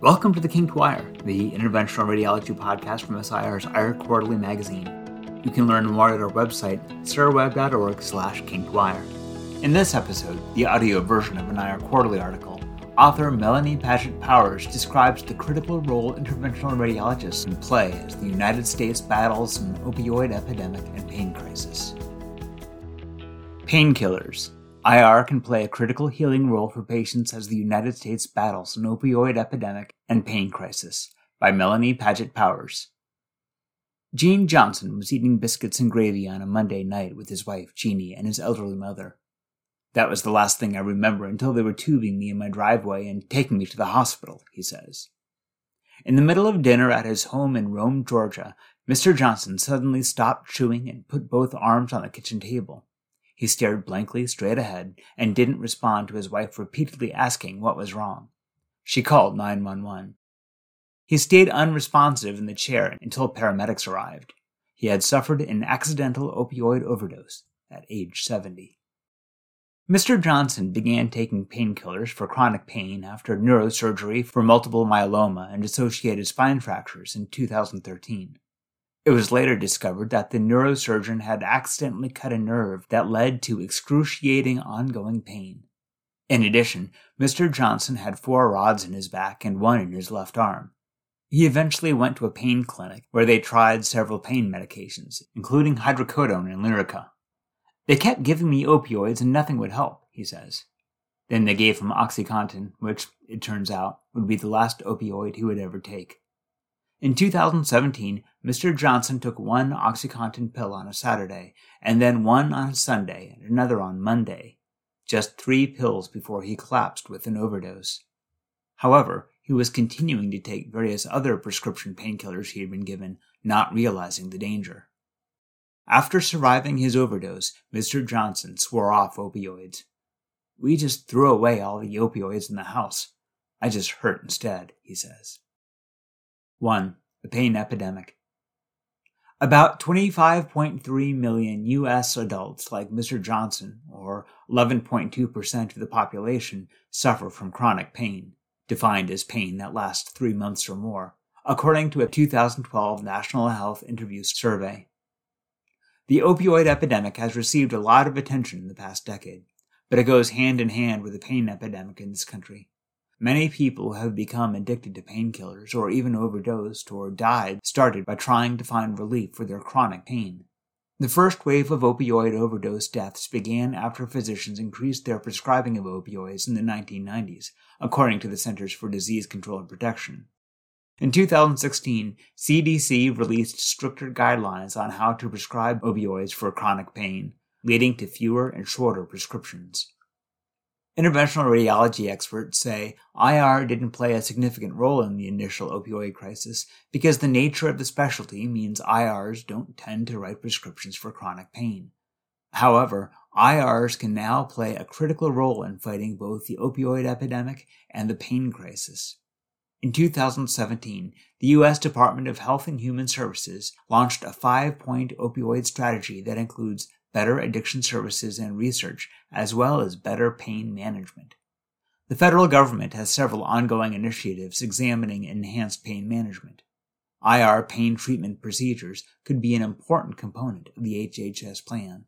Welcome to the Kinked Wire, the interventional radiology podcast from SIR's IR Quarterly magazine. You can learn more at our website, sirweb.org slash kinkedwire. In this episode, the audio version of an IR Quarterly article, author Melanie Padgett Powers describes the critical role interventional radiologists can play as the United States battles an opioid epidemic and pain crisis. Painkillers IR can play a critical healing role for patients as the United States battles an opioid epidemic and pain crisis by Melanie Padgett Powers. Gene Johnson was eating biscuits and gravy on a Monday night with his wife, Jeannie, and his elderly mother. That was the last thing I remember until they were tubing me in my driveway and taking me to the hospital, he says. In the middle of dinner at his home in Rome, Georgia, Mr. Johnson suddenly stopped chewing and put both arms on the kitchen table. He stared blankly straight ahead and didn't respond to his wife repeatedly asking what was wrong. She called 911. He stayed unresponsive in the chair until paramedics arrived. He had suffered an accidental opioid overdose at age 70. Mr. Johnson began taking painkillers for chronic pain after neurosurgery for multiple myeloma and associated spine fractures in 2013. It was later discovered that the neurosurgeon had accidentally cut a nerve that led to excruciating ongoing pain. In addition, Mr. Johnson had four rods in his back and one in his left arm. He eventually went to a pain clinic where they tried several pain medications, including hydrocodone and Lyrica. They kept giving me opioids and nothing would help, he says. Then they gave him Oxycontin, which, it turns out, would be the last opioid he would ever take. In 2017, Mr. Johnson took one Oxycontin pill on a Saturday, and then one on Sunday and another on Monday, just three pills before he collapsed with an overdose. However, he was continuing to take various other prescription painkillers he had been given, not realizing the danger. After surviving his overdose, Mr. Johnson swore off opioids. We just threw away all the opioids in the house. I just hurt instead, he says. 1. The pain epidemic. About 25.3 million U.S. adults like Mr. Johnson, or 11.2% of the population, suffer from chronic pain, defined as pain that lasts three months or more, according to a 2012 National Health Interview Survey. The opioid epidemic has received a lot of attention in the past decade, but it goes hand in hand with the pain epidemic in this country. Many people have become addicted to painkillers or even overdosed or died started by trying to find relief for their chronic pain. The first wave of opioid overdose deaths began after physicians increased their prescribing of opioids in the 1990s, according to the Centers for Disease Control and Protection. In 2016, CDC released stricter guidelines on how to prescribe opioids for chronic pain, leading to fewer and shorter prescriptions. Interventional radiology experts say IR didn't play a significant role in the initial opioid crisis because the nature of the specialty means IRs don't tend to write prescriptions for chronic pain. However, IRs can now play a critical role in fighting both the opioid epidemic and the pain crisis. In 2017, the U.S. Department of Health and Human Services launched a five point opioid strategy that includes better addiction services and research, as well as better pain management. The federal government has several ongoing initiatives examining enhanced pain management. IR pain treatment procedures could be an important component of the HHS plan.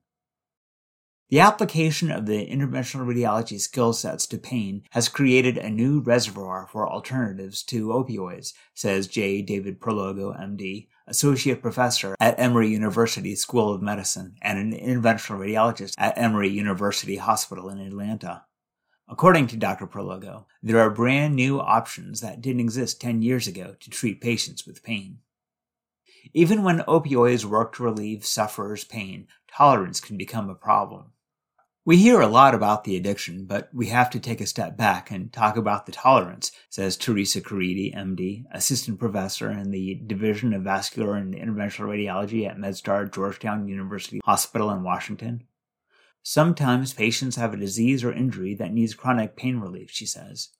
The application of the interventional radiology skill sets to pain has created a new reservoir for alternatives to opioids, says J. David Prologo, MD, associate professor at Emory University School of Medicine and an interventional radiologist at Emory University Hospital in Atlanta. According to Dr. Prologo, there are brand new options that didn't exist 10 years ago to treat patients with pain. Even when opioids work to relieve sufferers' pain, tolerance can become a problem. We hear a lot about the addiction, but we have to take a step back and talk about the tolerance, says Teresa Caridi, MD, assistant professor in the Division of Vascular and Interventional Radiology at MedStar Georgetown University Hospital in Washington. Sometimes patients have a disease or injury that needs chronic pain relief, she says.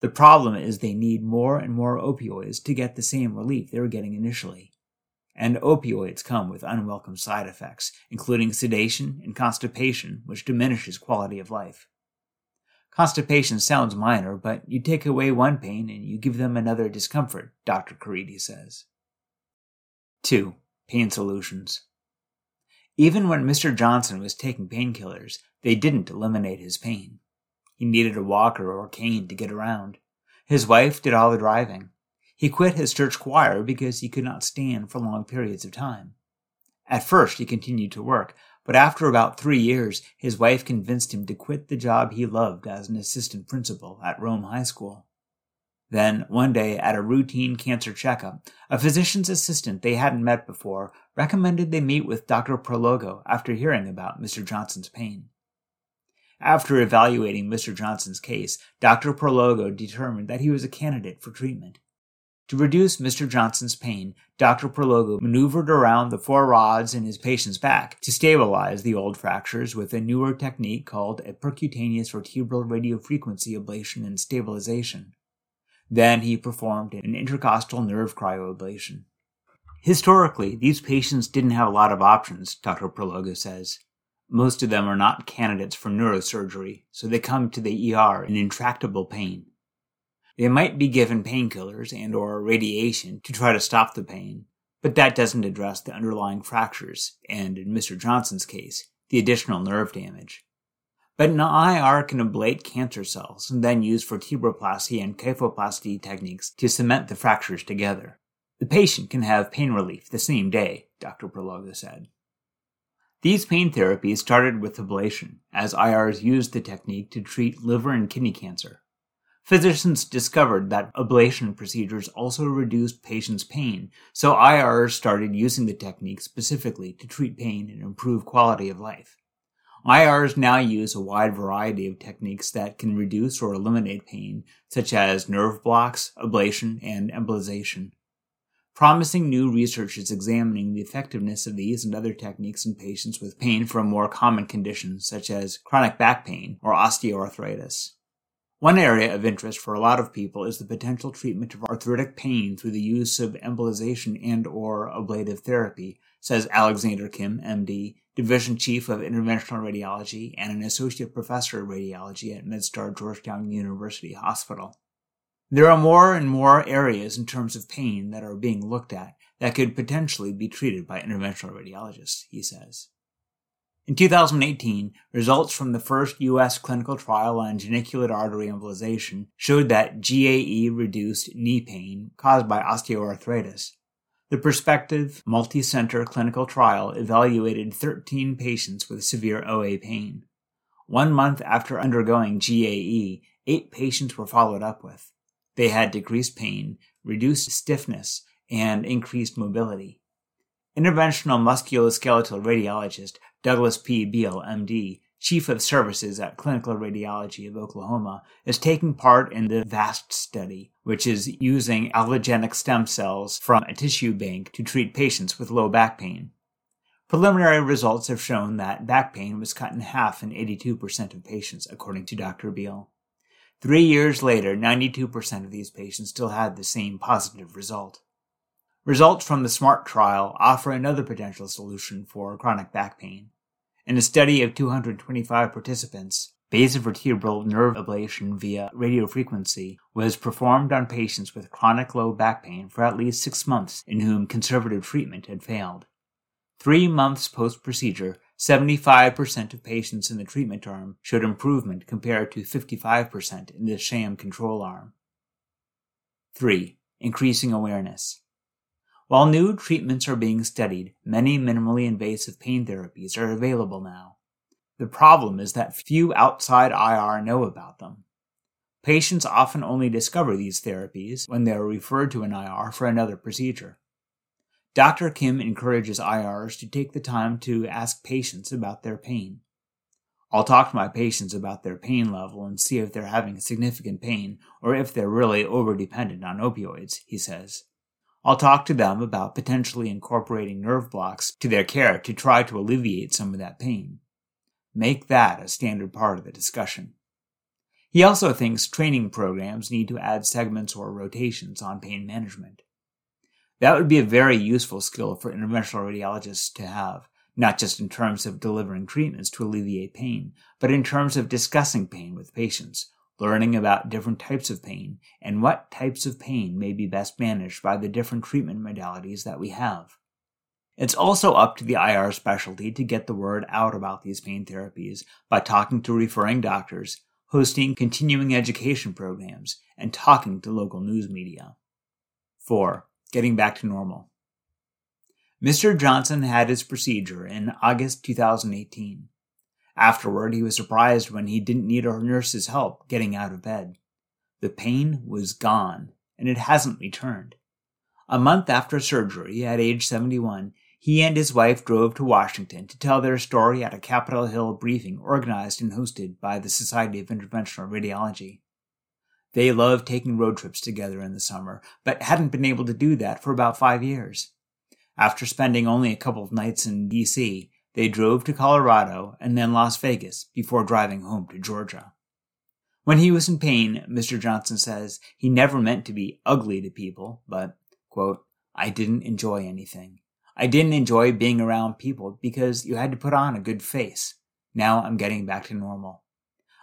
The problem is they need more and more opioids to get the same relief they were getting initially and opioids come with unwelcome side effects, including sedation and constipation, which diminishes quality of life. Constipation sounds minor, but you take away one pain and you give them another discomfort, Dr. Caridi says. 2. Pain solutions. Even when Mr. Johnson was taking painkillers, they didn't eliminate his pain. He needed a walker or cane to get around. His wife did all the driving. He quit his church choir because he could not stand for long periods of time. At first, he continued to work, but after about three years, his wife convinced him to quit the job he loved as an assistant principal at Rome High School. Then, one day, at a routine cancer checkup, a physician's assistant they hadn't met before recommended they meet with Dr. Prologo after hearing about Mr. Johnson's pain. After evaluating Mr. Johnson's case, Dr. Prologo determined that he was a candidate for treatment. To reduce Mr. Johnson's pain, Dr. Prologo maneuvered around the four rods in his patient's back to stabilize the old fractures with a newer technique called a percutaneous vertebral radiofrequency ablation and stabilization. Then he performed an intercostal nerve cryoablation. Historically, these patients didn't have a lot of options, Dr. Prologo says. Most of them are not candidates for neurosurgery, so they come to the ER in intractable pain. They might be given painkillers and or radiation to try to stop the pain, but that doesn't address the underlying fractures and, in Mr. Johnson's case, the additional nerve damage. But an IR can ablate cancer cells and then use vertebroplasty and kyphoplasty techniques to cement the fractures together. The patient can have pain relief the same day, Dr. Prologo said. These pain therapies started with ablation, as IRs used the technique to treat liver and kidney cancer. Physicians discovered that ablation procedures also reduced patients' pain, so IRs started using the technique specifically to treat pain and improve quality of life. IRs now use a wide variety of techniques that can reduce or eliminate pain, such as nerve blocks, ablation, and embolization. Promising new research is examining the effectiveness of these and other techniques in patients with pain from more common conditions, such as chronic back pain or osteoarthritis. One area of interest for a lot of people is the potential treatment of arthritic pain through the use of embolization and or ablative therapy, says Alexander Kim, MD, Division Chief of Interventional Radiology and an Associate Professor of Radiology at MedStar Georgetown University Hospital. There are more and more areas in terms of pain that are being looked at that could potentially be treated by interventional radiologists, he says. In 2018, results from the first U.S. clinical trial on geniculate artery embolization showed that GAE reduced knee pain caused by osteoarthritis. The prospective multi-center clinical trial evaluated 13 patients with severe OA pain. One month after undergoing GAE, eight patients were followed up with. They had decreased pain, reduced stiffness, and increased mobility. Interventional musculoskeletal radiologist Douglas P. Beall, MD, Chief of Services at Clinical Radiology of Oklahoma, is taking part in the VAST study, which is using allogenic stem cells from a tissue bank to treat patients with low back pain. Preliminary results have shown that back pain was cut in half in 82% of patients, according to Dr. Beall. Three years later, 92% of these patients still had the same positive result. Results from the SMART trial offer another potential solution for chronic back pain. In a study of 225 participants, basivertebral nerve ablation via radiofrequency was performed on patients with chronic low back pain for at least six months in whom conservative treatment had failed. Three months post procedure, 75% of patients in the treatment arm showed improvement compared to 55% in the sham control arm. 3. Increasing awareness. While new treatments are being studied, many minimally invasive pain therapies are available now. The problem is that few outside IR know about them. Patients often only discover these therapies when they are referred to an IR for another procedure. Dr. Kim encourages IRs to take the time to ask patients about their pain. I'll talk to my patients about their pain level and see if they're having significant pain or if they're really over dependent on opioids, he says. I'll talk to them about potentially incorporating nerve blocks to their care to try to alleviate some of that pain. Make that a standard part of the discussion. He also thinks training programs need to add segments or rotations on pain management. That would be a very useful skill for interventional radiologists to have, not just in terms of delivering treatments to alleviate pain, but in terms of discussing pain with patients, learning about different types of pain, and what types of pain may be best managed by the different treatment modalities that we have. It's also up to the IR specialty to get the word out about these pain therapies by talking to referring doctors, hosting continuing education programs, and talking to local news media. 4. Getting back to normal. Mr. Johnson had his procedure in August 2018. Afterward, he was surprised when he didn't need a nurse's help getting out of bed. The pain was gone, and it hasn't returned. A month after surgery, at age 71, he and his wife drove to Washington to tell their story at a Capitol Hill briefing organized and hosted by the Society of Interventional Radiology. They loved taking road trips together in the summer, but hadn't been able to do that for about five years. After spending only a couple of nights in D.C., they drove to Colorado and then Las Vegas before driving home to Georgia. When he was in pain, Mr. Johnson says he never meant to be ugly to people, but, quote, I didn't enjoy anything. I didn't enjoy being around people because you had to put on a good face. Now I'm getting back to normal.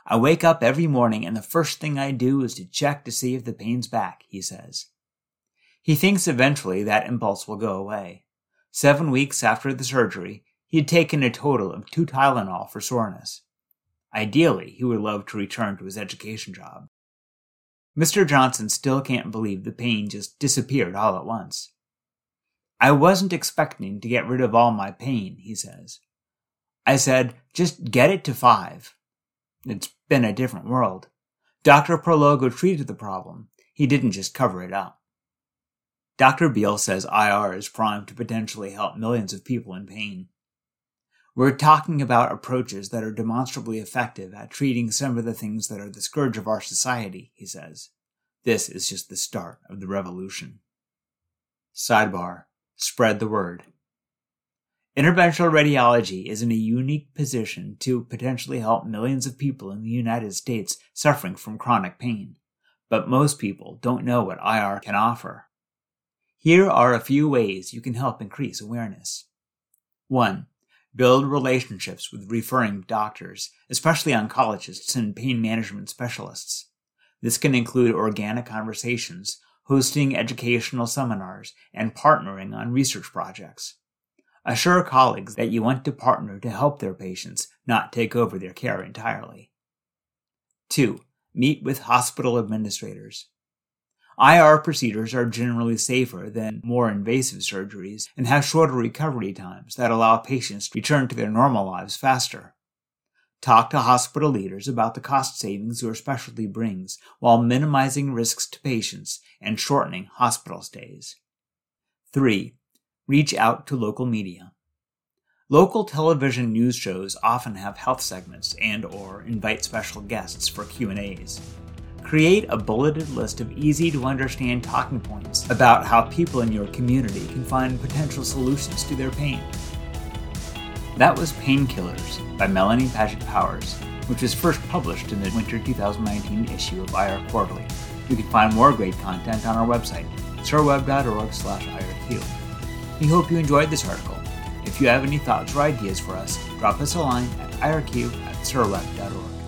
I wake up every morning and the first thing I do is to check to see if the pain's back, he says. He thinks eventually that impulse will go away. Seven weeks after the surgery, he had taken a total of two Tylenol for soreness. Ideally, he would love to return to his education job. Mr. Johnson still can't believe the pain just disappeared all at once. I wasn't expecting to get rid of all my pain, he says. I said, just get it to five. It's been a different world. Dr. Prologo treated the problem. He didn't just cover it up. Dr. Beall says IR is primed to potentially help millions of people in pain. We're talking about approaches that are demonstrably effective at treating some of the things that are the scourge of our society, he says. This is just the start of the revolution. Sidebar spread the word. Interventional radiology is in a unique position to potentially help millions of people in the United States suffering from chronic pain, but most people don't know what IR can offer. Here are a few ways you can help increase awareness. 1. Build relationships with referring doctors, especially oncologists and pain management specialists. This can include organic conversations hosting educational seminars, and partnering on research projects. Assure colleagues that you want to partner to help their patients, not take over their care entirely. 2. Meet with hospital administrators. IR procedures are generally safer than more invasive surgeries and have shorter recovery times that allow patients to return to their normal lives faster. Talk to hospital leaders about the cost savings your specialty brings while minimizing risks to patients and shortening hospital stays. 3. Reach out to local media. Local television news shows often have health segments and or invite special guests for Q&As. Create a bulleted list of easy to understand talking points about how people in your community can find potential solutions to their pain. That was Painkillers by Melanie Padgett Powers, which was first published in the winter 2019 issue of IR Quarterly. You can find more great content on our website, sirweb.org slash IRQ. We hope you enjoyed this article. If you have any thoughts or ideas for us, drop us a line at irq at sirweb.org.